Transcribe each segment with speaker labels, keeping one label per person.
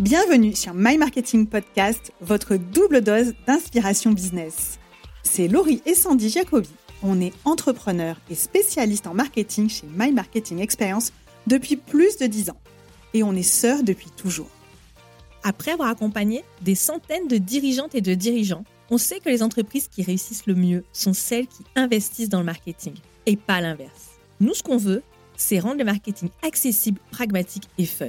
Speaker 1: Bienvenue sur My Marketing Podcast, votre double dose d'inspiration business. C'est Laurie et Sandy Jacobi. On est entrepreneurs et spécialistes en marketing chez My Marketing Experience depuis plus de 10 ans. Et on est sœurs depuis toujours.
Speaker 2: Après avoir accompagné des centaines de dirigeantes et de dirigeants, on sait que les entreprises qui réussissent le mieux sont celles qui investissent dans le marketing et pas l'inverse. Nous, ce qu'on veut, c'est rendre le marketing accessible, pragmatique et fun.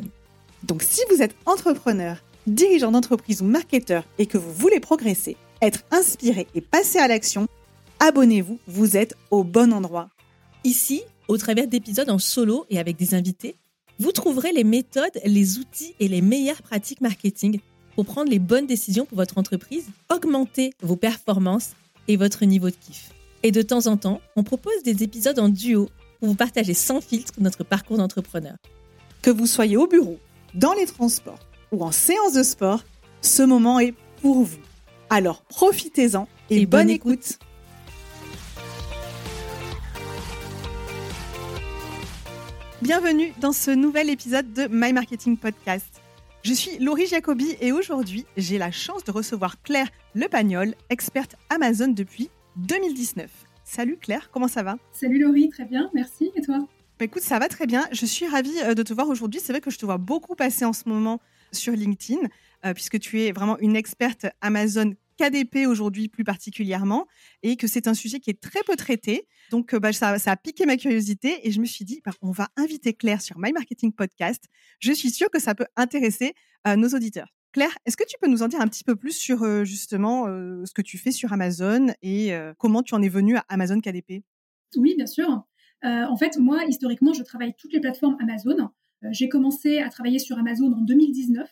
Speaker 1: Donc si vous êtes entrepreneur, dirigeant d'entreprise ou marketeur et que vous voulez progresser, être inspiré et passer à l'action, abonnez-vous, vous êtes au bon endroit.
Speaker 2: Ici, au travers d'épisodes en solo et avec des invités, vous trouverez les méthodes, les outils et les meilleures pratiques marketing pour prendre les bonnes décisions pour votre entreprise, augmenter vos performances et votre niveau de kiff. Et de temps en temps, on propose des épisodes en duo pour vous partager sans filtre notre parcours d'entrepreneur.
Speaker 1: Que vous soyez au bureau, dans les transports ou en séance de sport, ce moment est pour vous. Alors profitez-en et, bonne, écoute. Bienvenue dans ce nouvel épisode de My Marketing Podcast. Je suis Laurie Jacobi et aujourd'hui, j'ai la chance de recevoir Claire Lepagnol, experte Amazon depuis 2019. Salut Claire, comment ça va?
Speaker 3: Salut Laurie, très bien, merci. Et toi?
Speaker 1: Bah, écoute, ça va très bien. Je suis ravie euh, de te voir aujourd'hui. C'est vrai que je te vois beaucoup passer en ce moment sur LinkedIn, euh, puisque tu es vraiment une experte Amazon KDP aujourd'hui plus particulièrement, et que c'est un sujet qui est très peu traité. Donc, euh, bah, ça, a piqué ma curiosité et je me suis dit, bah, on va inviter Claire sur My Marketing Podcast. Je suis sûre que ça peut intéresser nos auditeurs. Claire, est-ce que tu peux nous en dire un petit peu plus sur justement ce que tu fais sur Amazon et comment tu en es venue à Amazon KDP
Speaker 3: Oui, bien sûr. Euh, en fait, moi, historiquement, je travaille toutes les plateformes Amazon. Euh, j'ai commencé à travailler sur Amazon en 2019.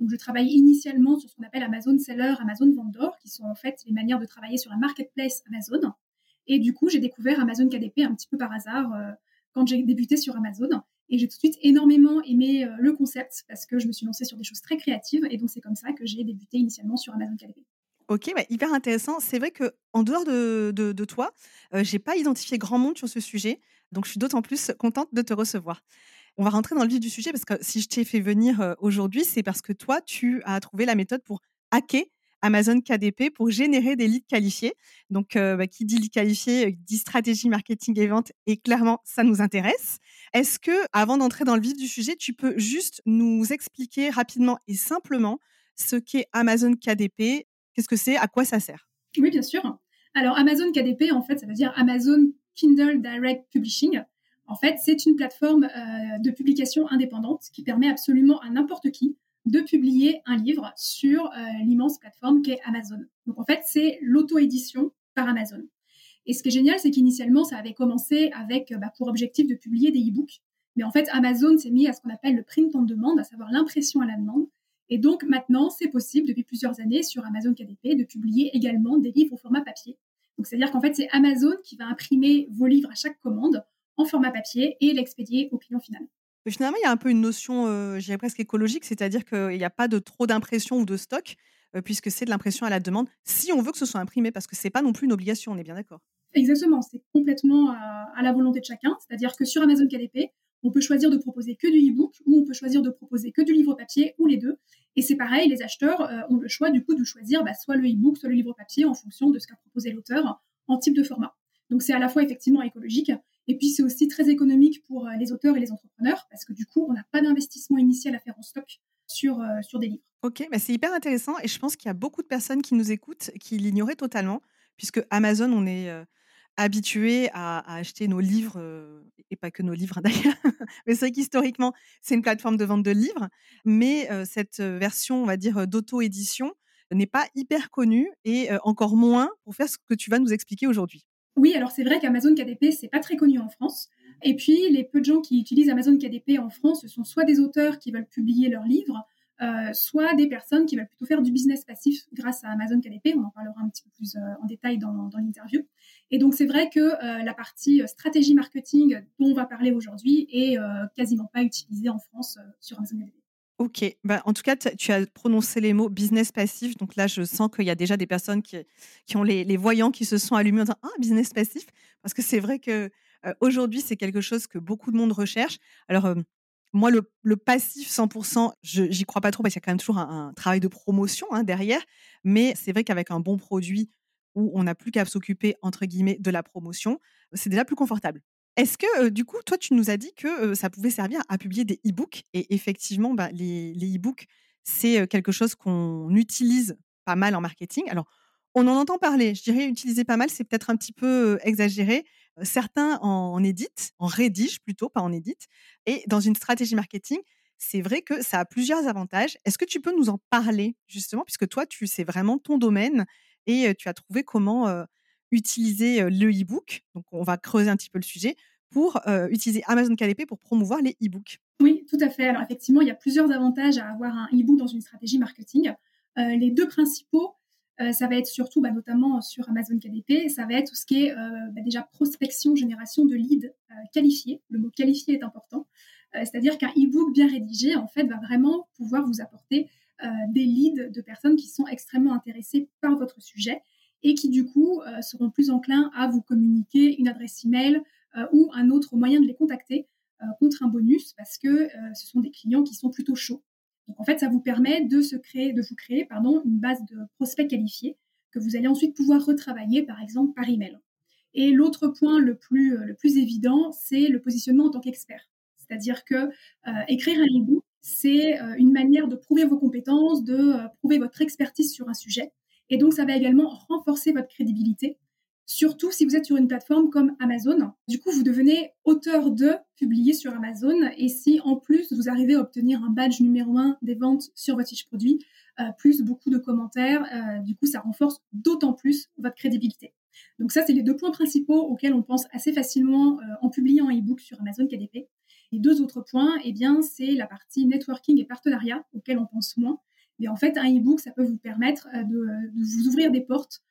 Speaker 3: Donc, je travaille initialement sur ce qu'on appelle Amazon Seller, Amazon Vendor, qui sont en fait les manières de travailler sur la marketplace Amazon. Et du coup, j'ai découvert Amazon KDP un petit peu par hasard euh, quand j'ai débuté sur Amazon. Et j'ai tout de suite énormément aimé le concept parce que je me suis lancée sur des choses très créatives. Et donc, c'est comme ça que j'ai débuté initialement sur Amazon KDP.
Speaker 1: Ok, bah, hyper intéressant. C'est vrai que en dehors de, toi, je j'ai pas identifié grand monde sur ce sujet. Donc, je suis d'autant plus contente de te recevoir. On va rentrer dans le vif du sujet parce que si je t'ai fait venir aujourd'hui, c'est parce que toi, tu as trouvé la méthode pour hacker Amazon KDP pour générer des leads qualifiés. Donc, bah, qui dit leads qualifiés dit stratégie marketing et vente. Et clairement, ça nous intéresse. Est-ce que, avant d'entrer dans le vif du sujet, tu peux juste nous expliquer rapidement et simplement ce qu'est Amazon KDP Qu'est-ce que c'est? À quoi ça sert?
Speaker 3: Oui, bien sûr. Alors, Amazon KDP, en fait, ça veut dire Amazon Kindle Direct Publishing. En fait, c'est une plateforme euh, de publication indépendante qui permet absolument à n'importe qui de publier un livre sur euh, l'immense plateforme qu'est Amazon. Donc en fait, c'est l'auto-édition par Amazon. Et ce qui est génial, c'est qu'initialement, ça avait commencé avec bah, pour objectif de publier des e-books. Mais en fait, Amazon s'est mis à ce qu'on appelle le print on demande, à savoir l'impression à la demande. Et donc maintenant, c'est possible depuis plusieurs années sur Amazon KDP de publier également des livres au format papier. Donc, c'est-à-dire qu'en fait, c'est Amazon qui va imprimer vos livres à chaque commande en format papier et l'expédier au client final.
Speaker 1: finalement, il y a un peu une notion, euh, je dirais presque écologique, c'est-à-dire qu'il n'y a pas de trop d'impression ou de stock, euh, puisque c'est de l'impression à la demande, si on veut que ce soit imprimé, parce que ce n'est pas non plus une obligation, on est bien d'accord.
Speaker 3: Exactement, c'est complètement à, à, la volonté de chacun. C'est-à-dire que sur Amazon KDP, on peut choisir de proposer que du e-book ou on peut choisir de proposer que du livre papier ou les deux. Et c'est pareil, les acheteurs euh, ont le choix du coup de choisir bah, soit le e-book, soit le livre papier en fonction de ce qu'a proposé l'auteur en type de format. Donc c'est à la fois effectivement écologique et puis c'est aussi très économique pour euh, les auteurs et les entrepreneurs parce que du coup on n'a pas d'investissement initial à faire en stock sur, euh, des livres.
Speaker 1: Ok, bah c'est hyper intéressant et je pense qu'il y a beaucoup de personnes qui nous écoutent qui l'ignoraient totalement puisque Amazon on est habitués à, acheter nos livres, et pas que nos livres d'ailleurs, mais c'est vrai qu'historiquement, c'est une plateforme de vente de livres, mais cette version, on va dire, d'auto-édition n'est pas hyper connue et encore moins pour faire ce que tu vas nous expliquer aujourd'hui.
Speaker 3: Oui, alors c'est vrai qu'Amazon KDP, c'est pas très connu en France. Et puis, les peu de gens qui utilisent Amazon KDP en France, ce sont soit des auteurs qui veulent publier leurs livres, soit des personnes qui veulent plutôt faire du business passif grâce à Amazon KDP. On en parlera un petit peu plus en détail dans l'interview. Et donc, c'est vrai que euh, la partie euh, stratégie marketing dont on va parler aujourd'hui est euh, quasiment pas utilisée en France sur Amazon KDP.
Speaker 1: Ok, bah, en tout cas, tu as prononcé les mots business passif. Donc là, je sens qu'il y a déjà des personnes qui, qui ont les, voyants qui se sont allumés en disant Ah, business passif. Parce que c'est vrai que aujourd'hui, c'est quelque chose que beaucoup de monde recherche. Alors, Moi, le, passif 100%, je j'y crois pas trop parce qu'il y a quand même toujours un, travail de promotion hein, derrière. Mais c'est vrai qu'avec un bon produit où on n'a plus qu'à s'occuper, entre guillemets, de la promotion, c'est déjà plus confortable. Est-ce que, du coup, toi, tu nous as dit que ça pouvait servir à publier des e-books Et effectivement, bah, les, les e-books, c'est quelque chose qu'on utilise pas mal en marketing. Alors, on en entend parler. Je dirais utiliser pas mal, c'est peut-être un petit peu exagéré. Certains en éditent, en rédigent plutôt, pas en éditent. Et dans une stratégie marketing, c'est vrai que ça a plusieurs avantages. Est-ce que tu peux nous en parler justement, puisque toi, tu sais vraiment ton domaine et tu as trouvé comment utiliser le e-book? Donc, on va creuser un petit peu le sujet pour utiliser Amazon KDP pour promouvoir les e-books.
Speaker 3: Oui, tout à fait. Alors, effectivement, il y a plusieurs avantages à avoir un e-book dans une stratégie marketing. les deux principaux, euh, ça va être surtout, bah, notamment sur Amazon KDP, ça va être tout ce qui est euh, bah, déjà prospection, génération de leads euh, qualifiés. Le mot qualifié est important. C'est-à-dire qu'un e-book bien rédigé, en fait, va vraiment pouvoir vous apporter des leads de personnes qui sont extrêmement intéressées par votre sujet et qui, du coup, seront plus enclins à vous communiquer une adresse email ou un autre moyen de les contacter contre un bonus parce que ce sont des clients qui sont plutôt chauds. Donc en fait, ça vous permet de, créer, de vous créer pardon, une base de prospects qualifiés que vous allez ensuite pouvoir retravailler, par exemple, par email. Et l'autre point le plus, euh, le plus évident, c'est le positionnement en tant qu'expert. C'est-à-dire que euh, écrire un e-book, c'est euh, une manière de prouver vos compétences, de prouver votre expertise sur un sujet. Et donc, ça va également renforcer votre crédibilité Surtout si vous êtes sur une plateforme comme Amazon. Du coup, vous devenez auteur de publier sur Amazon. Et si en plus vous arrivez à obtenir un badge numéro un des ventes sur votre fiche produit, euh, plus beaucoup de commentaires, euh, du coup, ça renforce d'autant plus votre crédibilité. Donc ça, c'est les deux points principaux auxquels on pense assez facilement euh, en publiant un e-book sur Amazon KDP. Les deux autres points, eh bien, c'est la partie networking et partenariat auquel on pense moins. Mais en fait, un e-book, ça peut vous permettre de vous ouvrir des portes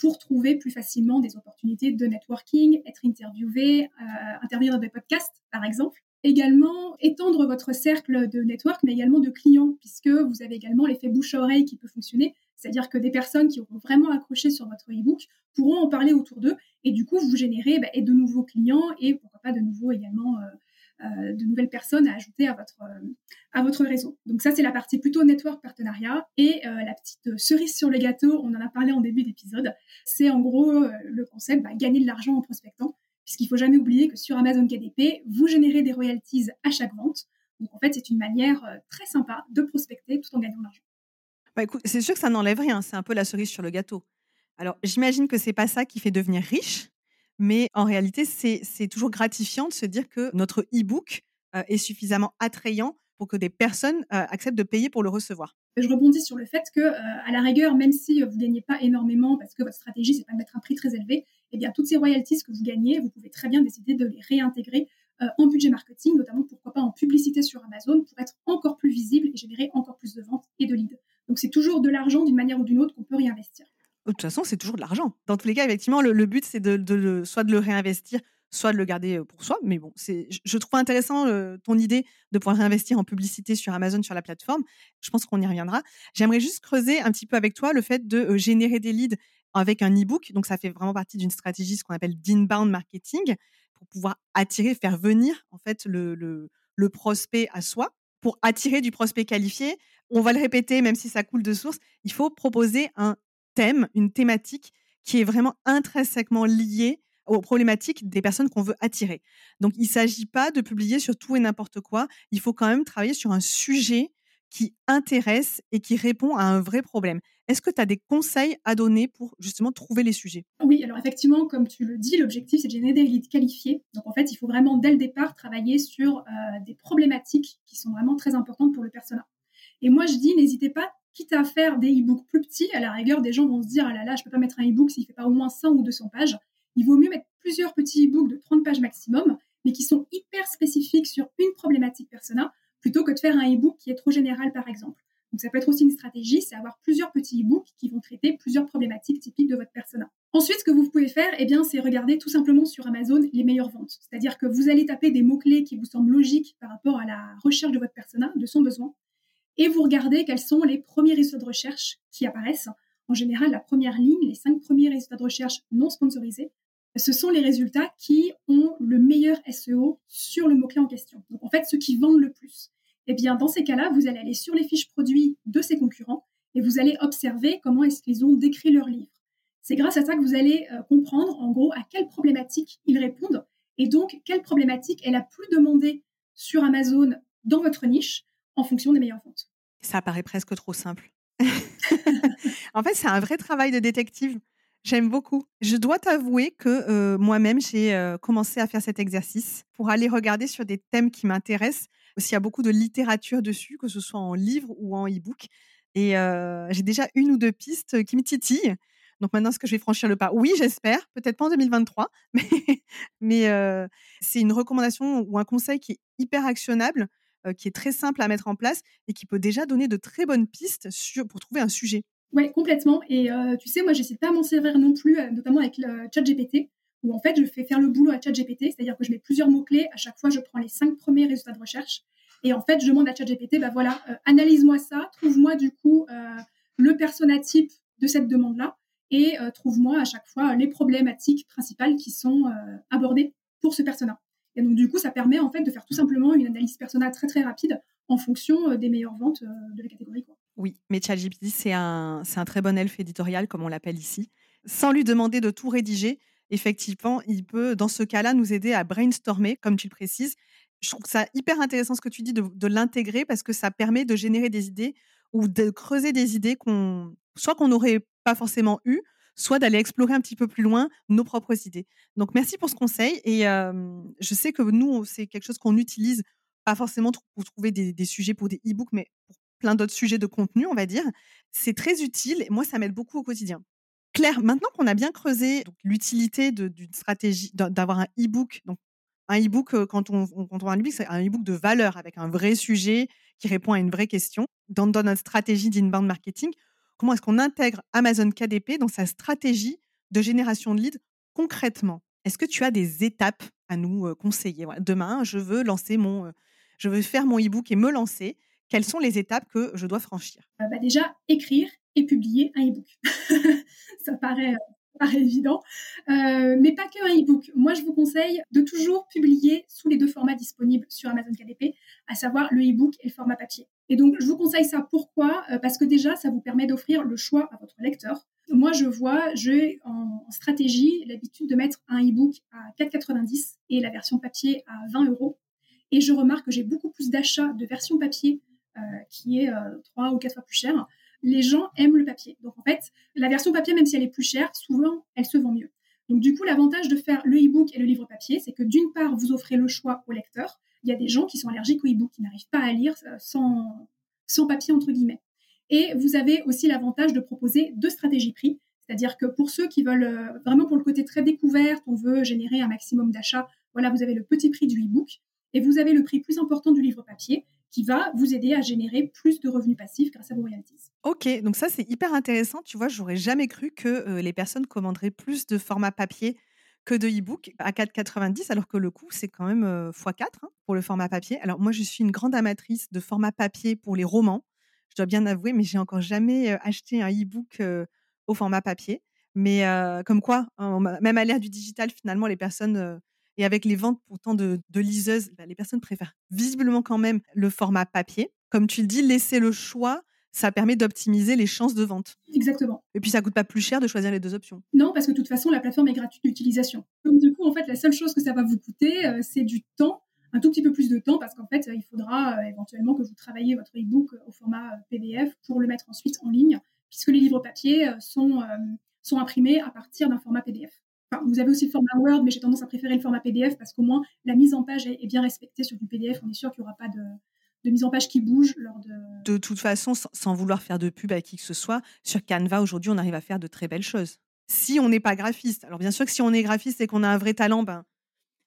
Speaker 3: pour trouver plus facilement des opportunités de networking, être interviewé, euh, intervenir dans des podcasts, par exemple. Également, étendre votre cercle de network, mais également de clients, puisque vous avez également l'effet bouche à oreille qui peut fonctionner. C'est-à-dire que des personnes qui auront vraiment accroché sur votre e-book pourront en parler autour d'eux et du coup vous générez bah, de nouveaux clients et pourquoi pas de nouveaux également euh, euh, de nouvelles personnes à ajouter à votre, euh, à votre réseau. Donc ça, c'est la partie plutôt network partenariat. Et euh, la petite cerise sur le gâteau, on en a parlé en début d'épisode, c'est en gros le concept bah, gagner de l'argent en prospectant, puisqu'il faut jamais oublier que sur Amazon KDP, vous générez des royalties à chaque vente. Donc en fait, c'est une manière très sympa de prospecter tout en gagnant de l'argent.
Speaker 1: Bah, c'est sûr que ça n'enlève rien, c'est un peu la cerise sur le gâteau. Alors, j'imagine que c'est pas ça qui fait devenir riche, mais en réalité, c'est toujours gratifiant de se dire que notre e-book euh, est suffisamment attrayant pour que des personnes euh, acceptent de payer pour le recevoir.
Speaker 3: Je rebondis sur le fait que, euh, à la rigueur, même si vous ne gagnez pas énormément parce que votre stratégie, c'est pas de mettre un prix très élevé, eh bien, toutes ces royalties que vous gagnez, vous pouvez très bien décider de les réintégrer en budget marketing, notamment pourquoi pas en publicité sur Amazon pour être encore plus visible et générer encore plus de ventes et de leads. Donc, c'est toujours de l'argent d'une manière ou d'une autre.
Speaker 1: De toute façon, c'est toujours de l'argent. Dans tous les cas, effectivement, le, but, c'est de, soit de le réinvestir, soit de le garder pour soi. Mais bon, c'est, je trouve intéressant ton idée de pouvoir réinvestir en publicité sur Amazon, sur la plateforme. Je pense qu'on y reviendra. J'aimerais juste creuser un petit peu avec toi le fait de générer des leads avec un e-book. Donc, ça fait vraiment partie d'une stratégie, ce qu'on appelle d'inbound marketing, pour pouvoir attirer, faire venir en fait le, le prospect à soi, pour attirer du prospect qualifié. On va le répéter, même si ça coule de source. Il faut proposer un thème, une thématique qui est vraiment intrinsèquement liée aux problématiques des personnes qu'on veut attirer. Donc, il ne s'agit pas de publier sur tout et n'importe quoi. Il faut quand même travailler sur un sujet qui intéresse et qui répond à un vrai problème. Est-ce que tu as des conseils à donner pour justement trouver les sujets?
Speaker 3: Oui, alors effectivement, comme tu le dis, l'objectif c'est de générer des leads qualifiés. Donc en fait, il faut vraiment dès le départ travailler sur euh, des problématiques qui sont vraiment très importantes pour le personnel. Et moi, je dis, n'hésitez pas quitte à faire des e-books plus petits, à la rigueur, des gens vont se dire, ah là là, je peux pas mettre un e-book s'il fait pas au moins 100 ou 200 pages. Il vaut mieux mettre plusieurs petits e-books de 30 pages maximum, mais qui sont hyper spécifiques sur une problématique persona, plutôt que de faire un e-book qui est trop général, par exemple. Donc ça peut être aussi une stratégie, c'est avoir plusieurs petits e-books qui vont traiter plusieurs problématiques typiques de votre persona. Ensuite, ce que vous pouvez faire, eh c'est regarder tout simplement sur Amazon les meilleures ventes. C'est-à-dire que vous allez taper des mots-clés qui vous semblent logiques par rapport à la recherche de votre persona, de son besoin et vous regardez quels sont les premiers résultats de recherche qui apparaissent. En général, la première ligne, les cinq premiers résultats de recherche non sponsorisés, ce sont les résultats qui ont le meilleur SEO sur le mot-clé en question. Donc en fait, ceux qui vendent le plus. Eh bien, dans ces cas-là, vous allez aller sur les fiches produits de ces concurrents et vous allez observer comment est-ce qu'ils ont décrit leur livre. C'est grâce à ça que vous allez euh, comprendre en gros à quelles problématiques ils répondent et donc quelle problématique est la plus demandée sur Amazon dans votre niche en fonction des meilleures ventes.
Speaker 1: Ça paraît presque trop simple. en fait, c'est un vrai travail de détective. J'aime beaucoup. Je dois t'avouer que euh, moi-même, j'ai euh, commencé à faire cet exercice pour aller regarder sur des thèmes qui m'intéressent. Il y a beaucoup de littérature dessus, que ce soit en livre ou en e-book. Et euh, j'ai déjà une ou deux pistes qui me titillent. Donc maintenant, est-ce que je vais franchir le pas? Oui, j'espère. Peut-être pas en 2023, mais, c'est une recommandation ou un conseil qui est hyper actionnable qui est très simple à mettre en place et qui peut déjà donner de très bonnes pistes pour trouver un sujet.
Speaker 3: Oui, complètement. Et euh, tu sais, moi, j'essaie pas à m'en servir non plus, euh, notamment avec le chat GPT, où en fait, je fais faire le boulot à chat GPT, c'est-à-dire que je mets plusieurs mots-clés. À chaque fois, je prends les cinq premiers résultats de recherche. Et en fait, je demande à chat GPT, bah voilà, analyse-moi ça, trouve-moi du coup le persona type de cette demande-là et trouve-moi à chaque fois les problématiques principales qui sont abordées pour ce persona. Et donc, du coup, ça permet en fait de faire tout simplement une analyse personnelle très très rapide en fonction euh, des meilleures ventes euh, de la catégorie.
Speaker 1: Oui, mais ChatGPT, c'est un, c'est un très bon elfe éditorial, comme on l'appelle ici. Sans lui demander de tout rédiger, effectivement, il peut, dans ce cas-là, nous aider à brainstormer, comme tu le précises. Je trouve ça hyper intéressant ce que tu dis de, de l'intégrer parce que ça permet de générer des idées ou de creuser des idées qu'on, soit qu'on n'aurait pas forcément eues, soit d'aller explorer un petit peu plus loin nos propres idées. Donc, merci pour ce conseil. Et je sais que nous, c'est quelque chose qu'on utilise, pas forcément pour trouver des, sujets pour des e-books, mais pour plein d'autres sujets de contenu, on va dire. C'est très utile et moi, ça m'aide beaucoup au quotidien. Claire, maintenant qu'on a bien creusé l'utilité d'une stratégie, d'avoir un e-book, donc un e-book, quand on, quand a un e-book, c'est un e-book de valeur avec un vrai sujet qui répond à une vraie question. Dans, dans notre stratégie d'inbound marketing, comment est-ce qu'on intègre Amazon KDP dans sa stratégie de génération de leads concrètement? Est-ce que tu as des étapes à nous conseiller? Demain, je veux lancer mon, je veux faire mon e-book et me lancer. Quelles sont les étapes que je dois franchir?
Speaker 3: Euh, bah Déjà, écrire et publier un e-book. Ça paraît paraît évident, euh, mais pas que un e-book. Moi, je vous conseille de toujours publier sous les deux formats disponibles sur Amazon KDP, à savoir le e-book et le format papier. Et donc, je vous conseille ça. Pourquoi? Euh, Parce que déjà, ça vous permet d'offrir le choix à votre lecteur. Moi, je vois, j'ai en, stratégie l'habitude de mettre un e-book à 4,90 et la version papier à 20 euros. Et je remarque que j'ai beaucoup plus d'achats de version papier euh, qui est euh, trois ou quatre fois plus cher. Les gens aiment le papier. Donc, en fait, la version papier, même si elle est plus chère, souvent, elle se vend mieux. Donc, du coup, l'avantage de faire le e-book et le livre papier, c'est que d'une part, vous offrez le choix au lecteur il y a des gens qui sont allergiques au e-book, qui n'arrivent pas à lire euh, sans, sans papier, entre guillemets. Et vous avez aussi l'avantage de proposer deux stratégies prix. C'est-à-dire que pour ceux qui veulent euh, vraiment pour le côté très découverte, on veut générer un maximum d'achats, voilà, vous avez le petit prix du e-book et vous avez le prix plus important du livre papier qui va vous aider à générer plus de revenus passifs grâce à vos royalties.
Speaker 1: Ok, donc ça c'est hyper intéressant. Tu vois, j'aurais jamais cru que euh, les personnes commanderaient plus de format papier que de e-book à 4,90 alors que le coût c'est quand même x4 hein, pour le format papier. Alors moi je suis une grande amatrice de format papier pour les romans, je dois bien avouer, mais j'ai encore jamais acheté un e-book au format papier. Mais comme quoi, hein, même à l'ère du digital, finalement les personnes et avec les ventes pourtant de, liseuses, bah, les personnes préfèrent visiblement quand même le format papier. Comme tu le dis, laisser le choix ça permet d'optimiser les chances de vente.
Speaker 3: Exactement.
Speaker 1: Et puis ça coûte pas plus cher de choisir les deux options.
Speaker 3: Non, parce que de toute façon, la plateforme est gratuite d'utilisation. Donc du coup, en fait, la seule chose que ça va vous coûter, euh, c'est du temps, un tout petit peu plus de temps, parce qu'en fait, il faudra euh, éventuellement que vous travaillez votre e-book au format euh, PDF pour le mettre ensuite en ligne, puisque les livres papier sont, sont imprimés à partir d'un format PDF. Vous avez aussi le format Word, mais j'ai tendance à préférer le format PDF parce qu'au moins la mise en page est, bien respectée sur du PDF. On est sûr qu'il n'y aura pas de, de mise en page qui bouge lors de...
Speaker 1: De toute façon, sans vouloir faire de pub à qui que ce soit, sur Canva, aujourd'hui, on arrive à faire de très belles choses. Si on n'est pas graphiste, alors bien sûr que si on est graphiste et qu'on a un vrai talent, ben,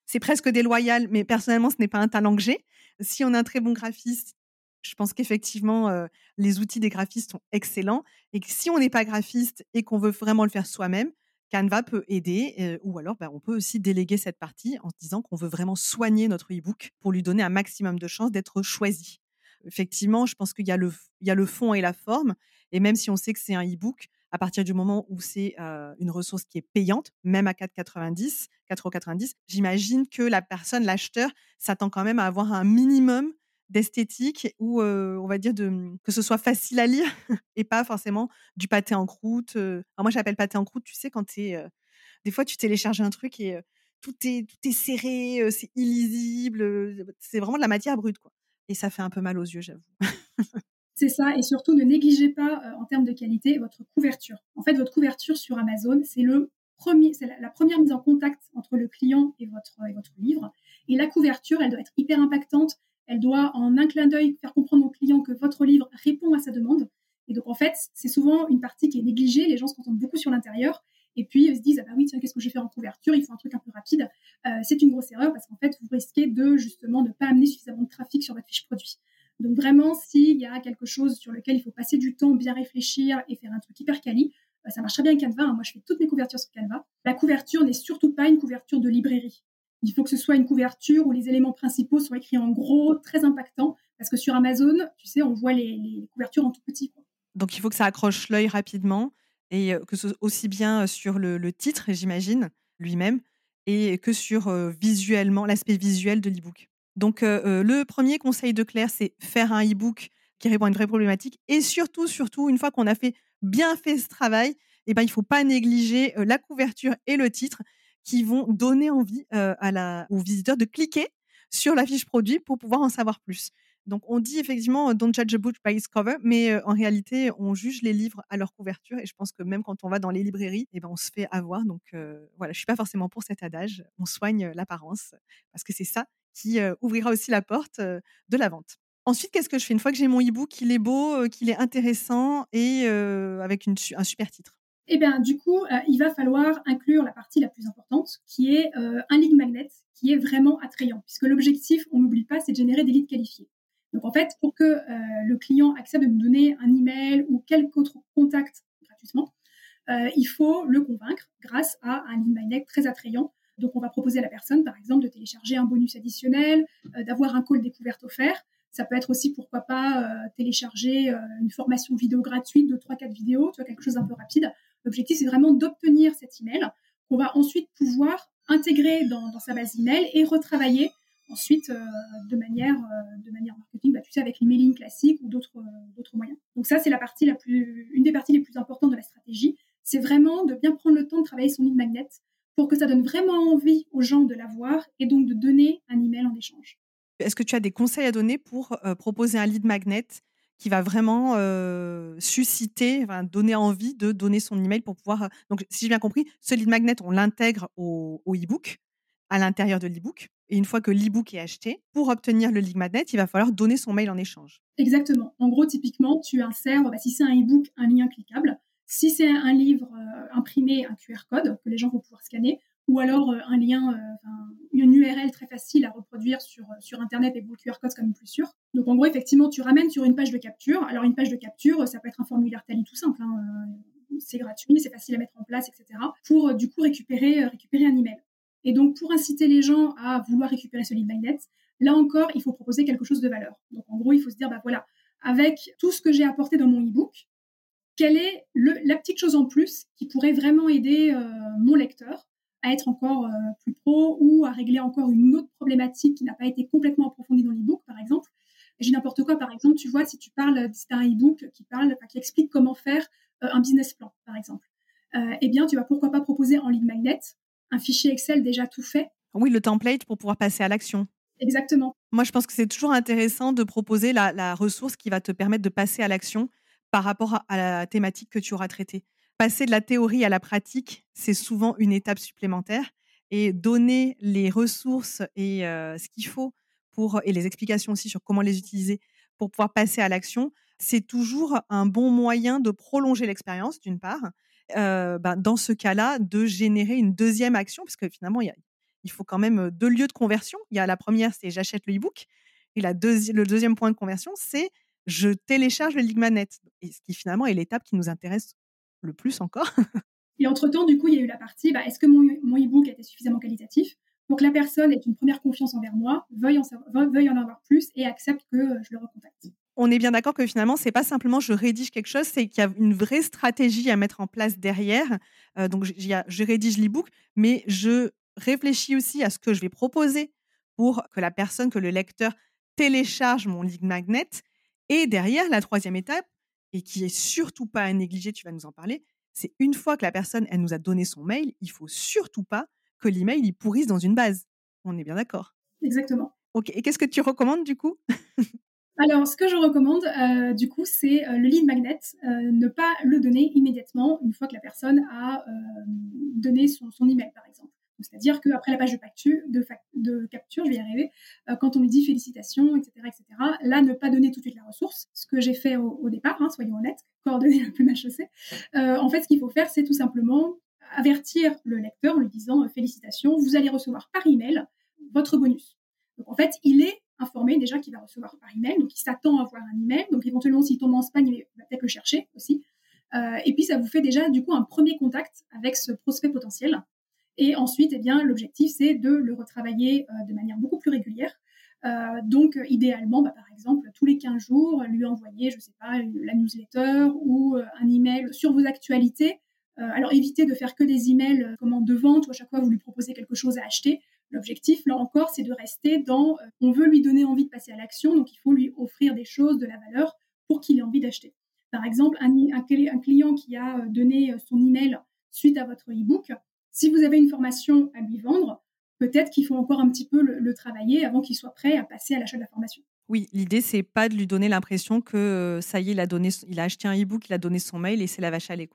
Speaker 1: c'est presque déloyal, mais personnellement, ce n'est pas un talent que j'ai. Si on a un très bon graphiste, je pense qu'effectivement, euh, les outils des graphistes sont excellents. Et que si on n'est pas graphiste et qu'on veut vraiment le faire soi-même, Canva peut aider, ou alors bah, on peut aussi déléguer cette partie en se disant qu'on veut vraiment soigner notre e-book pour lui donner un maximum de chances d'être choisi. Effectivement, je pense qu'il y, a le, il y a le fond et la forme, et même si on sait que c'est un e-book, À partir du moment où c'est une ressource qui est payante, même à 4,90, 4,90 j'imagine que la personne, l'acheteur, s'attend quand même à avoir un minimum d'esthétique ou on va dire mmh, que ce soit facile à lire et pas forcément du pâté en croûte. moi j'appelle pâté en croûte, tu sais quand tu des fois tu télécharges un truc et tout est tout est serré, c'est illisible, c'est vraiment de la matière brute quoi. Et ça fait un peu mal aux yeux, j'avoue.
Speaker 3: c'est ça, et surtout ne négligez pas en termes de qualité votre couverture. En fait, votre couverture sur Amazon, c'est le premier, c'est la, première mise en contact entre le client et votre, et votre livre. Et la couverture, elle doit être hyper impactante. Elle doit, en un clin d'œil, faire comprendre au client que votre livre répond à sa demande. Et donc, en fait, c'est souvent une partie qui est négligée. Les gens se concentrent beaucoup sur l'intérieur. Et puis, ils se disent, ah bah oui, tiens, qu'est-ce que je vais faire en couverture? Il faut un truc un peu rapide. Euh, c'est une grosse erreur parce qu'en fait, vous risquez de, justement, ne pas amener suffisamment de trafic sur votre fiche produit. Donc, vraiment, s'il y a quelque chose sur lequel il faut passer du temps, bien réfléchir et faire un truc hyper quali, euh, ça marche très bien Canva. Hein. Moi, je fais toutes mes couvertures sur Canva. La couverture n'est surtout pas une couverture de librairie. Il faut que ce soit une couverture où les éléments principaux sont écrits en gros, très impactants, parce que sur Amazon, tu sais, on voit les, couvertures en tout petit.
Speaker 1: Donc il faut que ça accroche l'œil rapidement et que ce soit aussi bien sur le, titre, j'imagine, lui-même, et que sur visuellement l'aspect visuel de l'e-book. Donc le premier conseil de Claire, c'est faire un e-book qui répond à une vraie problématique et surtout, surtout, une fois qu'on a fait bien fait ce travail, eh ben, il ne faut pas négliger la couverture et le titre qui vont donner envie à la, aux visiteurs de cliquer sur la fiche produit pour pouvoir en savoir plus. Donc, on dit effectivement don't judge a book by its cover, mais en réalité, on juge les livres à leur couverture. Et je pense que même quand on va dans les librairies, eh ben, on se fait avoir. Donc, voilà, je suis pas forcément pour cet adage. On soigne l'apparence parce que c'est ça qui ouvrira aussi la porte de la vente. Ensuite, qu'est-ce que je fais? Une fois que j'ai mon e-book, qu'il est beau, qu'il est intéressant et avec un super titre
Speaker 3: eh bien, du coup, euh, il va falloir inclure la partie la plus importante, qui est euh, un lead magnet, qui est vraiment attrayant, puisque l'objectif, on n'oublie pas, c'est de générer des leads qualifiés. Donc, en fait, pour que euh, le client accepte de nous donner un email ou quelque autre contact gratuitement, il faut le convaincre grâce à un lead magnet très attrayant. Donc, on va proposer à la personne, par exemple, de télécharger un bonus additionnel, d'avoir un call découverte offert. Ça peut être aussi, pourquoi pas, télécharger une formation vidéo gratuite de 3-4 vidéos, tu vois, quelque chose un peu rapide L'objectif, c'est vraiment d'obtenir cet email qu'on va ensuite pouvoir intégrer dans, sa base email et retravailler ensuite euh, de manière euh, de manière marketing, bah, tu sais, avec l'emailing classique ou d'autres euh, d'autres moyens. Donc ça, c'est la partie la plus, une des parties les plus importantes de la stratégie. C'est vraiment de bien prendre le temps de travailler son lead magnet pour que ça donne vraiment envie aux gens de l'avoir et donc de donner un email en échange.
Speaker 1: Est-ce que tu as des conseils à donner pour proposer un lead magnet qui va vraiment susciter, donner envie de donner son email pour pouvoir. Donc, si j'ai bien compris, ce lead magnet, on l'intègre au, e-book, à l'intérieur de l'e-book. Et une fois que l'e-book est acheté, pour obtenir le lead magnet, il va falloir donner son mail en échange.
Speaker 3: Exactement. En gros, typiquement, tu insères, bah, si c'est un e-book, un lien cliquable. Si c'est un livre imprimé, un QR code que les gens vont pouvoir scanner, ou alors un lien, une URL très facile à reproduire sur, sur Internet et le QR code comme plus sûr. Donc en gros, effectivement, tu ramènes sur une page de capture. Alors une page de capture, ça peut être un formulaire Tally tout simple. Hein, euh, c'est gratuit, c'est facile à mettre en place, etc. Pour euh, du coup récupérer, euh, récupérer un email. Et donc pour inciter les gens à vouloir récupérer ce lead magnet, là encore, il faut proposer quelque chose de valeur. Donc en gros, il faut se dire, bah voilà, avec tout ce que j'ai apporté dans mon e-book, quelle est la petite chose en plus qui pourrait vraiment aider mon lecteur à être encore plus pro ou à régler encore une autre problématique qui n'a pas été complètement approfondie dans l'e-book, par exemple. J'ai n'importe quoi, par exemple, tu vois, si tu parles, c'est un e-book qui parle, qui explique comment faire euh, un business plan, par exemple. Euh, eh bien, tu vas pourquoi pas proposer en ligne magnet un fichier Excel déjà tout fait.
Speaker 1: Oui, le template pour pouvoir passer à l'action.
Speaker 3: Exactement.
Speaker 1: Moi, je pense que c'est toujours intéressant de proposer la, ressource qui va te permettre de passer à l'action par rapport à, la thématique que tu auras traitée. Passer de la théorie à la pratique, c'est souvent une étape supplémentaire. Et donner les ressources et euh, ce qu'il faut et les explications aussi sur comment les utiliser pour pouvoir passer à l'action, c'est toujours un bon moyen de prolonger l'expérience, d'une part. Ben, dans ce cas-là, de générer une deuxième action, parce que finalement, il, il faut quand même deux lieux de conversion. Il y a la première, c'est j'achète le e-book. Et le deuxième point de conversion, c'est je télécharge le Ligmanet. Et ce qui finalement est l'étape qui nous intéresse le plus encore.
Speaker 3: et entre-temps, du coup, il y a eu la partie, bah, est-ce que mon, mon e-book était suffisamment qualitatif? Pour que la personne ait une première confiance envers moi, veuille en, veuille en avoir plus et accepte que euh, je le recontacte.
Speaker 1: on est bien d'accord que finalement, c'est pas simplement je rédige quelque chose, c'est qu'il y a une vraie stratégie à mettre en place derrière. Euh, donc, je rédige l'e-book, mais je réfléchis aussi à ce que je vais proposer pour que la personne, que le lecteur télécharge mon lead magnet. Et derrière, la troisième étape, et qui est surtout pas à négliger, tu vas nous en parler, c'est une fois que la personne, elle nous a donné son mail, il faut surtout pas que l'email il pourrisse dans une base. On est bien d'accord.
Speaker 3: Exactement.
Speaker 1: Ok. Et qu'est-ce que tu recommandes du coup?
Speaker 3: Alors, ce que je recommande, euh, du coup, c'est euh, le lead magnet, euh, ne pas le donner immédiatement une fois que la personne a donné son, son, email, par exemple. C'est-à-dire qu'après la page de, capture, je vais y arriver, quand on lui dit félicitations, etc., etc., là, ne pas donner tout de suite la ressource, ce que j'ai fait au, départ, hein, soyons honnêtes, coordonner le plus mal chaussé. en fait, ce qu'il faut faire, c'est tout simplement avertir le lecteur en lui disant félicitations, vous allez recevoir par email votre bonus. Donc, en fait, il est informé déjà qu'il va recevoir par email, donc il s'attend à avoir un email. Donc éventuellement, s'il tombe en spam, il va peut-être le chercher aussi. Euh, et puis ça vous fait déjà du coup un premier contact avec ce prospect potentiel. Et ensuite, eh bien, l'objectif c'est de le retravailler euh, de manière beaucoup plus régulière. Euh, donc idéalement, bah, par exemple, tous les 15 jours, lui envoyer, je sais pas, la newsletter ou un email sur vos actualités. alors évitez de faire que des emails comment de vente où à chaque fois vous lui proposez quelque chose à acheter. L'objectif, là encore, c'est de rester dans, euh, on veut lui donner envie de passer à l'action, donc il faut lui offrir des choses, de la valeur, pour qu'il ait envie d'acheter. Par exemple, un, client qui a euh, donné euh, son email suite à votre e-book, si vous avez une formation à lui vendre, peut-être qu'il faut encore un petit peu le, travailler avant qu'il soit prêt à passer à l'achat de la formation.
Speaker 1: Oui, l'idée c'est pas de lui donner l'impression que ça y est, il a donné, il a acheté un e-book, il a donné son mail et c'est la vache à lait.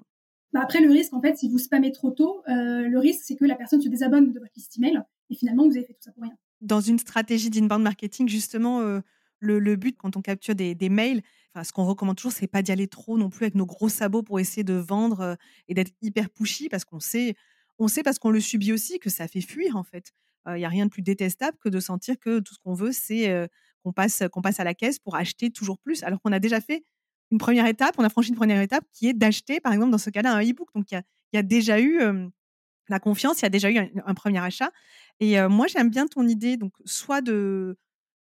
Speaker 3: Bah après, le risque, en fait, si vous spammez trop tôt, le risque c'est que la personne se désabonne de votre liste email et finalement, vous avez fait tout ça pour rien.
Speaker 1: Dans une stratégie d'inbound marketing, justement, euh, le, but quand on capture des, mails, ce qu'on recommande toujours, c'est pas d'y aller trop non plus avec nos gros sabots pour essayer de vendre euh, et d'être hyper pushy parce qu'on sait, on sait parce qu'on le subit aussi que ça fait fuir en fait. Il euh, n'y a rien de plus détestable que de sentir que tout ce qu'on veut, c'est qu'on passe, passe à la caisse pour acheter toujours plus, alors qu'on a déjà fait une première étape, on a franchi une première étape qui est d'acheter, par exemple, dans ce cas-là, un e-book. Donc, il y, a, déjà eu la confiance, il y a déjà eu un premier achat. Et moi, j'aime bien ton idée, donc soit de,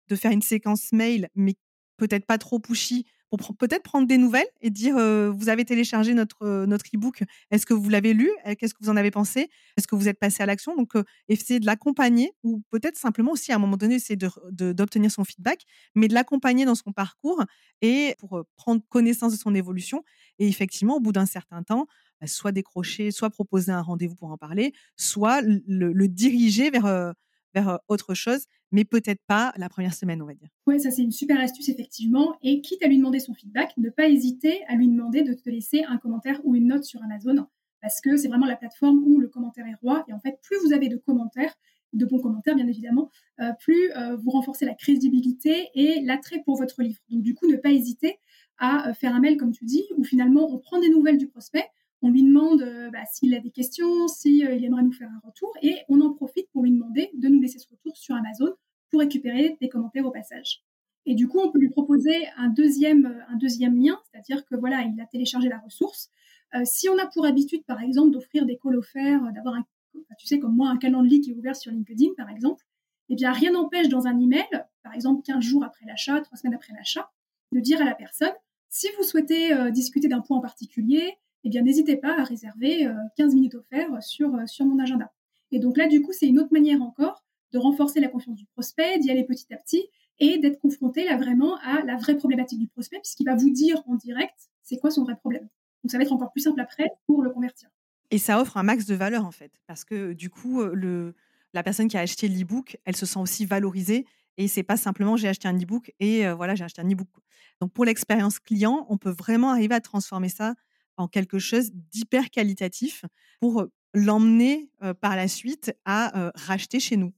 Speaker 1: de faire une séquence mail, mais peut-être pas trop pushy, peut-être prendre des nouvelles et dire vous avez téléchargé notre notre e-book, est-ce que vous l'avez lu Qu'est-ce que vous en avez pensé Est-ce que vous êtes passé à l'action? Donc essayer de l'accompagner ou peut-être simplement aussi à un moment donné essayer d'obtenir de, son feedback, mais de l'accompagner dans son parcours et pour prendre connaissance de son évolution. Et effectivement, au bout d'un certain temps, bah, soit décrocher, soit proposer un rendez-vous pour en parler, soit le, diriger vers, euh, vers euh, autre chose, mais peut-être pas la première semaine, on va dire.
Speaker 3: Oui, ça c'est une super astuce, effectivement. Et quitte à lui demander son feedback, ne pas hésiter à lui demander de te laisser un commentaire ou une note sur Amazon, parce que c'est vraiment la plateforme où le commentaire est roi. Et en fait, plus vous avez de commentaires, de bons commentaires bien évidemment, euh, plus vous renforcez la crédibilité et l'attrait pour votre livre. Donc du coup, ne pas hésiter à faire un mail, comme tu dis, où finalement on prend des nouvelles du prospect, on lui demande euh, bah, s'il a des questions, s'il euh, aimerait nous faire un retour, et on en profite pour lui demander de nous laisser ce retour sur Amazon pour récupérer des commentaires au passage. Et du coup, on peut lui proposer un deuxième, euh, lien, c'est-à-dire que voilà, il a téléchargé la ressource. si on a pour habitude, par exemple, d'offrir des calls offerts, d'avoir un, tu sais, comme moi, un calendrier qui est ouvert sur LinkedIn, par exemple, eh bien, rien n'empêche dans un email, par exemple 15 jours après l'achat, 3 semaines après l'achat, de dire à la personne, si vous souhaitez discuter d'un point en particulier, eh bien, n'hésitez pas à réserver 15 euh, minutes offertes sur, euh, sur mon agenda. Et donc là, du coup, c'est une autre manière encore de renforcer la confiance du prospect, d'y aller petit à petit et d'être confronté là vraiment à la vraie problématique du prospect, puisqu'il va vous dire en direct c'est quoi son vrai problème. Donc ça va être encore plus simple après pour le convertir.
Speaker 1: Et ça offre un max de valeur en fait, parce que du coup, euh, le, la personne qui a acheté l'e-book, elle se sent aussi valorisée et c'est pas simplement j'ai acheté un e-book et voilà, j'ai acheté un e-book. Donc pour l'expérience client, on peut vraiment arriver à transformer ça en quelque chose d'hyper qualitatif pour l'emmener par la suite à racheter chez nous.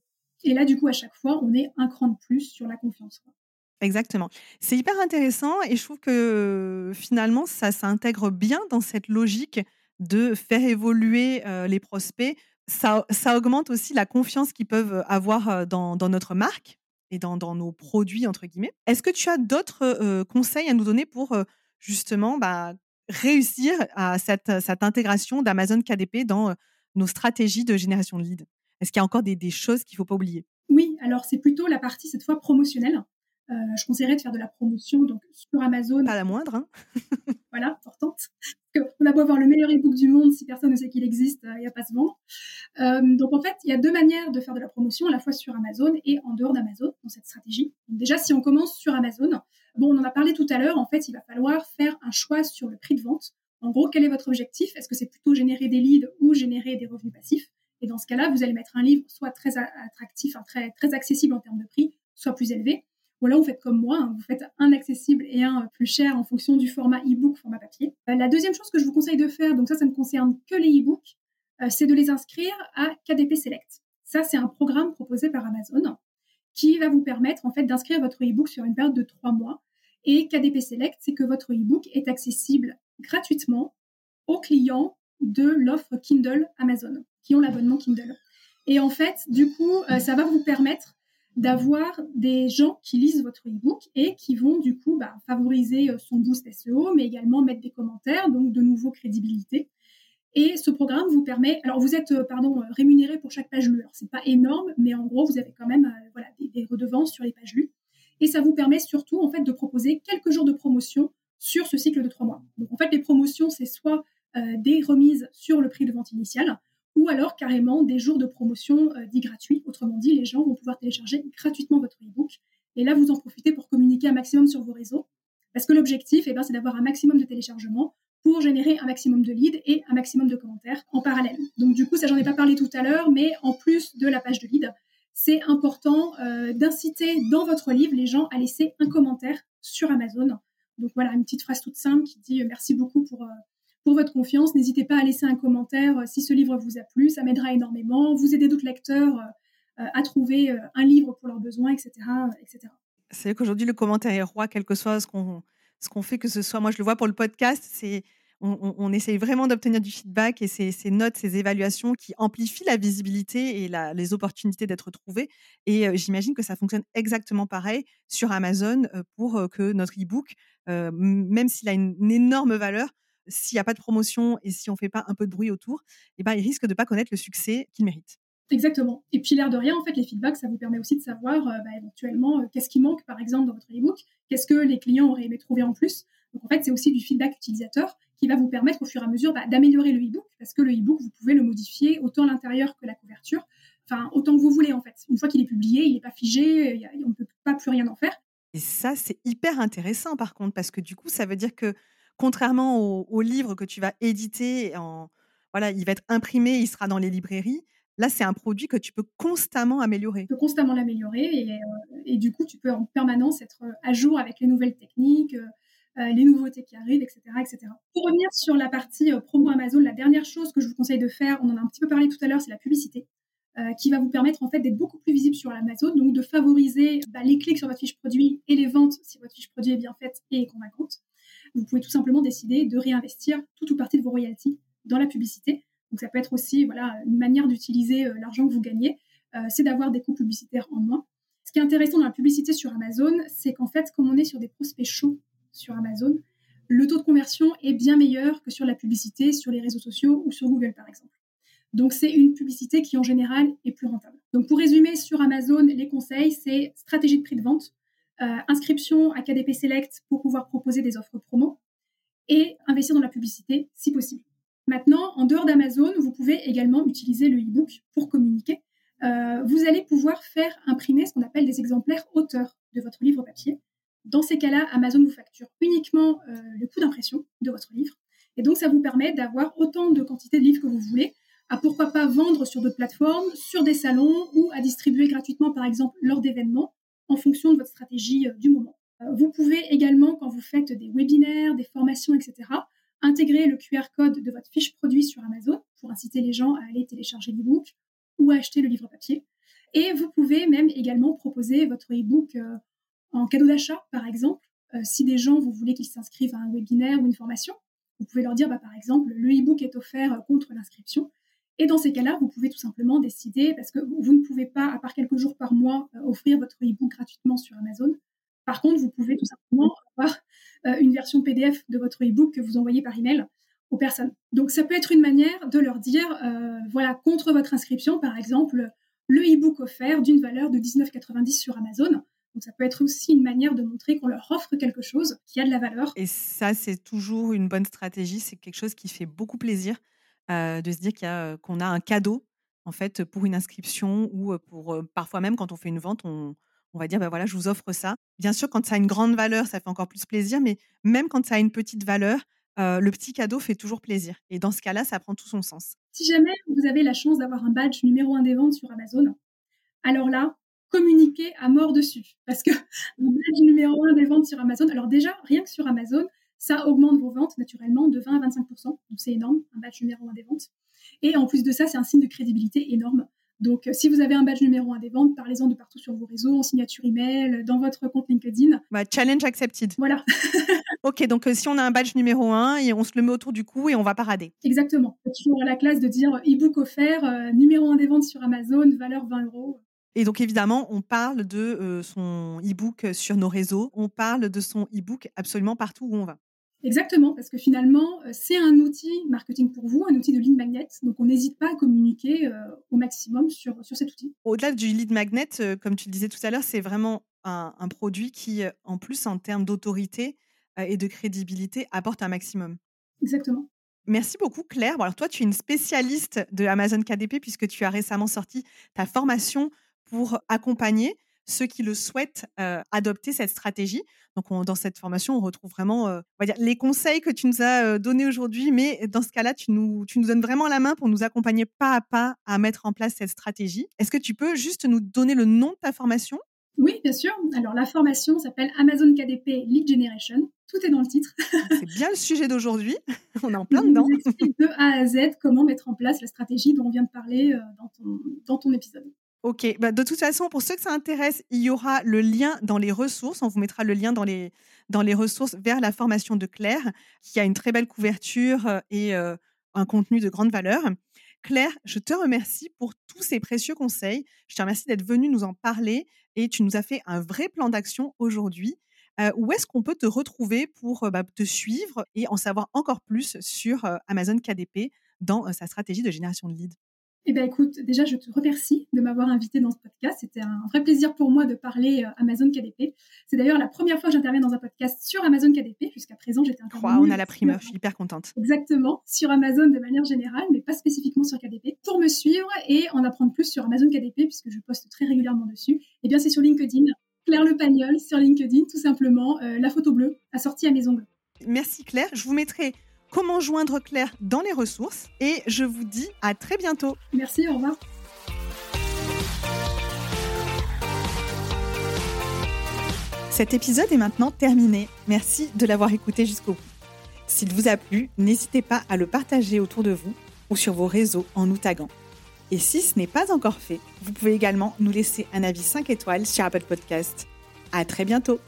Speaker 3: Et là, du coup, à chaque fois, on est un cran de plus sur la confiance.
Speaker 1: Exactement. C'est hyper intéressant et je trouve que finalement, ça s'intègre bien dans cette logique de faire évoluer les prospects. Ça, ça, augmente aussi la confiance qu'ils peuvent avoir dans, dans, notre marque et dans, nos produits, entre guillemets. Est-ce que tu as d'autres conseils à nous donner pour justement bah, réussir à cette, intégration d'Amazon KDP dans nos stratégies de génération de leads? Est-ce qu'il y a encore des, choses qu'il ne faut pas oublier?
Speaker 3: Oui, alors c'est plutôt la partie cette fois promotionnelle. euh, je conseillerais de faire de la promotion donc sur Amazon.
Speaker 1: Pas la moindre. Hein
Speaker 3: voilà, importante. On a beau avoir le meilleur e-book du monde, si personne ne sait qu'il existe, il n'y a pas se vendre. donc en fait, il y a deux manières de faire de la promotion, à la fois sur Amazon et en dehors d'Amazon dans cette stratégie. déjà, si on commence sur Amazon, bon, on en a parlé tout à l'heure, en fait, il va falloir faire un choix sur le prix de vente. En gros, quel est votre objectif? Est-ce que c'est plutôt générer des leads ou générer des revenus passifs? Et dans ce cas-là, vous allez mettre un livre soit très attractif, très, très accessible en termes de prix, soit plus élevé. Ou alors, vous faites comme moi, hein, vous faites un accessible et un plus cher en fonction du format e-book, format papier. Euh, la deuxième chose que je vous conseille de faire, donc ça, ça ne concerne que les e-books, euh, c'est de les inscrire à KDP Select. Ça, c'est un programme proposé par Amazon qui va vous permettre en fait d'inscrire votre e-book sur une période de trois mois. Et KDP Select, c'est que votre e-book est accessible gratuitement aux clients de l'offre Kindle Amazon, qui ont l'abonnement Kindle. Et en fait, du coup, euh, ça va vous permettre d'avoir des gens qui lisent votre e-book et qui vont du coup bah, favoriser euh, son boost SEO, mais également mettre des commentaires, donc de nouveau crédibilité. Et ce programme vous permet, alors vous êtes euh, pardon rémunéré pour chaque page lue. Alors c'est pas énorme, mais en gros vous avez quand même voilà des, redevances sur les pages lues. Et ça vous permet surtout en fait de proposer quelques jours de promotion sur ce cycle de trois mois. Donc en fait, les promotions, c'est soit des remises sur le prix de vente initial, ou alors carrément des jours de promotion euh, dits gratuits. Autrement dit, les gens vont pouvoir télécharger gratuitement votre e-book. Et là, vous en profitez pour communiquer un maximum sur vos réseaux. Parce que l'objectif, eh ben, c'est d'avoir un maximum de téléchargements pour générer un maximum de leads et un maximum de commentaires en parallèle. Donc du coup, ça j'en ai pas parlé tout à l'heure, mais en plus de la page de lead, c'est important euh, d'inciter dans votre livre les gens à laisser un commentaire sur Amazon donc voilà, une petite phrase toute simple qui dit euh, merci beaucoup pour, pour votre confiance. N'hésitez pas à laisser un commentaire euh, si ce livre vous a plu, ça m'aidera énormément. Vous aidez d'autres lecteurs à trouver un livre pour leurs besoins, etc. etc.
Speaker 1: C'est vrai qu'aujourd'hui, le commentaire est roi, quel que soit ce qu'on ce qu'on fait, que ce soit, moi je le vois pour le podcast, c'est on, essaye vraiment d'obtenir du feedback et ces, ces, notes, ces évaluations qui amplifient la visibilité et les opportunités d'être trouvées. Et j'imagine que ça fonctionne exactement pareil sur Amazon pour que notre e-book euh, même s'il a une, énorme valeur, s'il n'y a pas de promotion et si on ne fait pas un peu de bruit autour, eh ben, il risque de ne pas connaître le succès qu'il mérite.
Speaker 3: Exactement. Et puis l'air de rien, en fait, les feedbacks, ça vous permet aussi de savoir euh, bah, éventuellement euh, qu'est-ce qui manque, par exemple, dans votre e-book, qu'est-ce que les clients auraient aimé trouver en plus. Donc en fait, c'est aussi du feedback utilisateur qui va vous permettre au fur et à mesure bah, d'améliorer le e-book, parce que le e-book, vous pouvez le modifier autant à l'intérieur que la couverture, enfin autant que vous voulez en fait. Une fois qu'il est publié, il n'est pas figé, on ne peut pas plus rien en faire.
Speaker 1: Et ça, c'est hyper intéressant par contre, parce que du coup, ça veut dire que contrairement au, livre que tu vas éditer, voilà, il va être imprimé, il sera dans les librairies. Là, c'est un produit que tu peux constamment améliorer. Tu
Speaker 3: peux constamment l'améliorer et, euh, du coup, tu peux en permanence être à jour avec les nouvelles techniques, euh, euh, les nouveautés qui arrivent, etc., etc. Pour revenir sur la partie promo Amazon, la dernière chose que je vous conseille de faire, on en a un petit peu parlé tout à l'heure, c'est la publicité. Euh, qui va vous permettre en fait d'être beaucoup plus visible sur Amazon, donc de favoriser bah, les clics sur votre fiche produit et les ventes si votre fiche produit est bien faite et convaincante. Vous pouvez tout simplement décider de réinvestir tout ou partie de vos royalties dans la publicité. Donc ça peut être aussi voilà une manière d'utiliser euh, l'argent que vous gagnez, euh, c'est d'avoir des coûts publicitaires en moins. Ce qui est intéressant dans la publicité sur Amazon, c'est qu'en fait, comme on est sur des prospects chauds sur Amazon, le taux de conversion est bien meilleur que sur la publicité sur les réseaux sociaux ou sur Google par exemple. Donc c'est une publicité qui en général est plus rentable. Donc pour résumer sur Amazon, les conseils, c'est stratégie de prix de vente, inscription à KDP Select pour pouvoir proposer des offres promo et investir dans la publicité si possible. Maintenant, en dehors d'Amazon, vous pouvez également utiliser le e-book pour communiquer. Euh, vous allez pouvoir faire imprimer ce qu'on appelle des exemplaires auteurs de votre livre papier. Dans ces cas-là, Amazon vous facture uniquement euh, le coût d'impression de votre livre. Et donc, ça vous permet d'avoir autant de quantité de livres que vous voulez à pourquoi pas vendre sur d'autres plateformes, sur des salons ou à distribuer gratuitement, par exemple, lors d'événements en fonction de votre stratégie euh, du moment. Euh, vous pouvez également, quand vous faites des webinaires, des formations, etc., intégrer le QR code de votre fiche produit sur Amazon pour inciter les gens à aller télécharger l'e-book ou à acheter le livre papier. Et vous pouvez même également proposer votre e-book euh, en cadeau d'achat, par exemple. si des gens, vous voulez qu'ils s'inscrivent à un webinaire ou une formation, vous pouvez leur dire, bah, par exemple, le e-book est offert contre l'inscription. Et dans ces cas-là, vous pouvez tout simplement décider, parce que vous ne pouvez pas, à part quelques jours par mois, euh, offrir votre e-book gratuitement sur Amazon. Par contre, vous pouvez tout simplement avoir euh, une version PDF de votre e-book que vous envoyez par email aux personnes. Donc, ça peut être une manière de leur dire, euh, voilà, contre votre inscription, par exemple, le e-book offert d'une valeur de 19,90 sur Amazon. Donc ça peut être aussi une manière de montrer qu'on leur offre quelque chose qui a de la valeur.
Speaker 1: Et ça, c'est toujours une bonne stratégie. C'est quelque chose qui fait beaucoup plaisir euh, de se dire a, qu'on a un cadeau en fait pour une inscription ou pour parfois même quand on fait une vente, on, va dire bah voilà, je vous offre ça. Bien sûr, quand ça a une grande valeur, ça fait encore plus plaisir, mais même quand ça a une petite valeur, le petit cadeau fait toujours plaisir. Et dans ce cas-là, ça prend tout son sens.
Speaker 3: Si jamais vous avez la chance d'avoir un badge numéro un des ventes sur Amazon, alors là, communiquez à mort dessus. Parce que le badge numéro un des ventes sur Amazon, alors déjà, rien que sur Amazon, ça augmente vos ventes naturellement de 20 à 25 Donc c'est énorme, un badge numéro un des ventes. Et en plus de ça, c'est un signe de crédibilité énorme. Donc, euh, si vous avez un badge numéro un des ventes, parlez-en de partout sur vos réseaux, en signature email, dans votre compte LinkedIn.
Speaker 1: Bah, challenge accepted.
Speaker 3: Voilà.
Speaker 1: ok, donc euh, si on a un badge numéro un, et on se le met autour du cou et on va parader.
Speaker 3: Exactement. Toujours à la classe de dire e-book offert, euh, numéro un des ventes sur Amazon, valeur 20 euros.
Speaker 1: Et donc évidemment, on parle de son e-book sur nos réseaux, on parle de son e-book absolument partout où on va.
Speaker 3: Exactement, parce que finalement, euh, c'est un outil marketing pour vous, un outil de lead magnet. Donc, on n'hésite pas à communiquer euh, au maximum sur, sur cet outil.
Speaker 1: Au-delà du lead magnet, euh, comme tu le disais tout à l'heure, c'est vraiment un, un, produit qui, en plus, en termes d'autorité et de crédibilité, apporte un maximum.
Speaker 3: Exactement.
Speaker 1: Merci beaucoup, Claire. Bon, alors, toi, tu es une spécialiste de Amazon KDP puisque tu as récemment sorti ta formation pour accompagner ceux qui le souhaitent adopter cette stratégie. Donc, dans cette formation, on retrouve vraiment on va dire, les conseils que tu nous as donnés aujourd'hui, mais dans ce cas-là, tu nous, tu nous donnes vraiment la main pour nous accompagner pas à pas à mettre en place cette stratégie. Est-ce que tu peux juste nous donner le nom de ta formation?
Speaker 3: Oui, bien sûr. Alors, la formation s'appelle Amazon KDP Lead Generation. Tout est dans le titre.
Speaker 1: C'est bien le sujet d'aujourd'hui. On est en plein dedans.
Speaker 3: de A à Z comment mettre en place la stratégie dont on vient de parler dans ton, dans ton épisode.
Speaker 1: Ok, bah de toute façon, pour ceux que ça intéresse, il y aura le lien dans les ressources. On vous mettra le lien dans les, ressources vers la formation de Claire, qui a une très belle couverture euh, et euh, un contenu de grande valeur. Claire, je te remercie pour tous ces précieux conseils. Je te remercie d'être venue nous en parler et tu nous as fait un vrai plan d'action aujourd'hui. Euh, où est-ce qu'on peut te retrouver pour bah, te suivre et en savoir encore plus sur Amazon KDP dans sa stratégie de génération de leads?
Speaker 3: Eh bien, écoute, déjà, je te remercie de m'avoir invité dans ce podcast. C'était un vrai plaisir pour moi de parler euh, Amazon KDP. C'est d'ailleurs la première fois que j'interviens dans un podcast sur Amazon KDP. Jusqu'à présent, j'étais
Speaker 1: intervenue. on a la primeur, je suis hyper contente.
Speaker 3: Exactement, sur Amazon de manière générale, mais pas spécifiquement sur KDP. Pour me suivre et en apprendre plus sur Amazon KDP, puisque je poste très régulièrement dessus, eh bien, c'est sur LinkedIn. Claire Le Pagnol sur LinkedIn, tout simplement. Euh, la photo bleue assortie à mes ongles.
Speaker 1: Merci Claire. Je vous mettrai comment joindre Claire dans les ressources. Et je vous dis à très bientôt.
Speaker 3: Merci, au revoir.
Speaker 1: Cet épisode est maintenant terminé. Merci de l'avoir écouté jusqu'au bout. S'il vous a plu, n'hésitez pas à le partager autour de vous ou sur vos réseaux en nous taguant. Et si ce n'est pas encore fait, vous pouvez également nous laisser un avis 5 étoiles sur Apple Podcast. À très bientôt!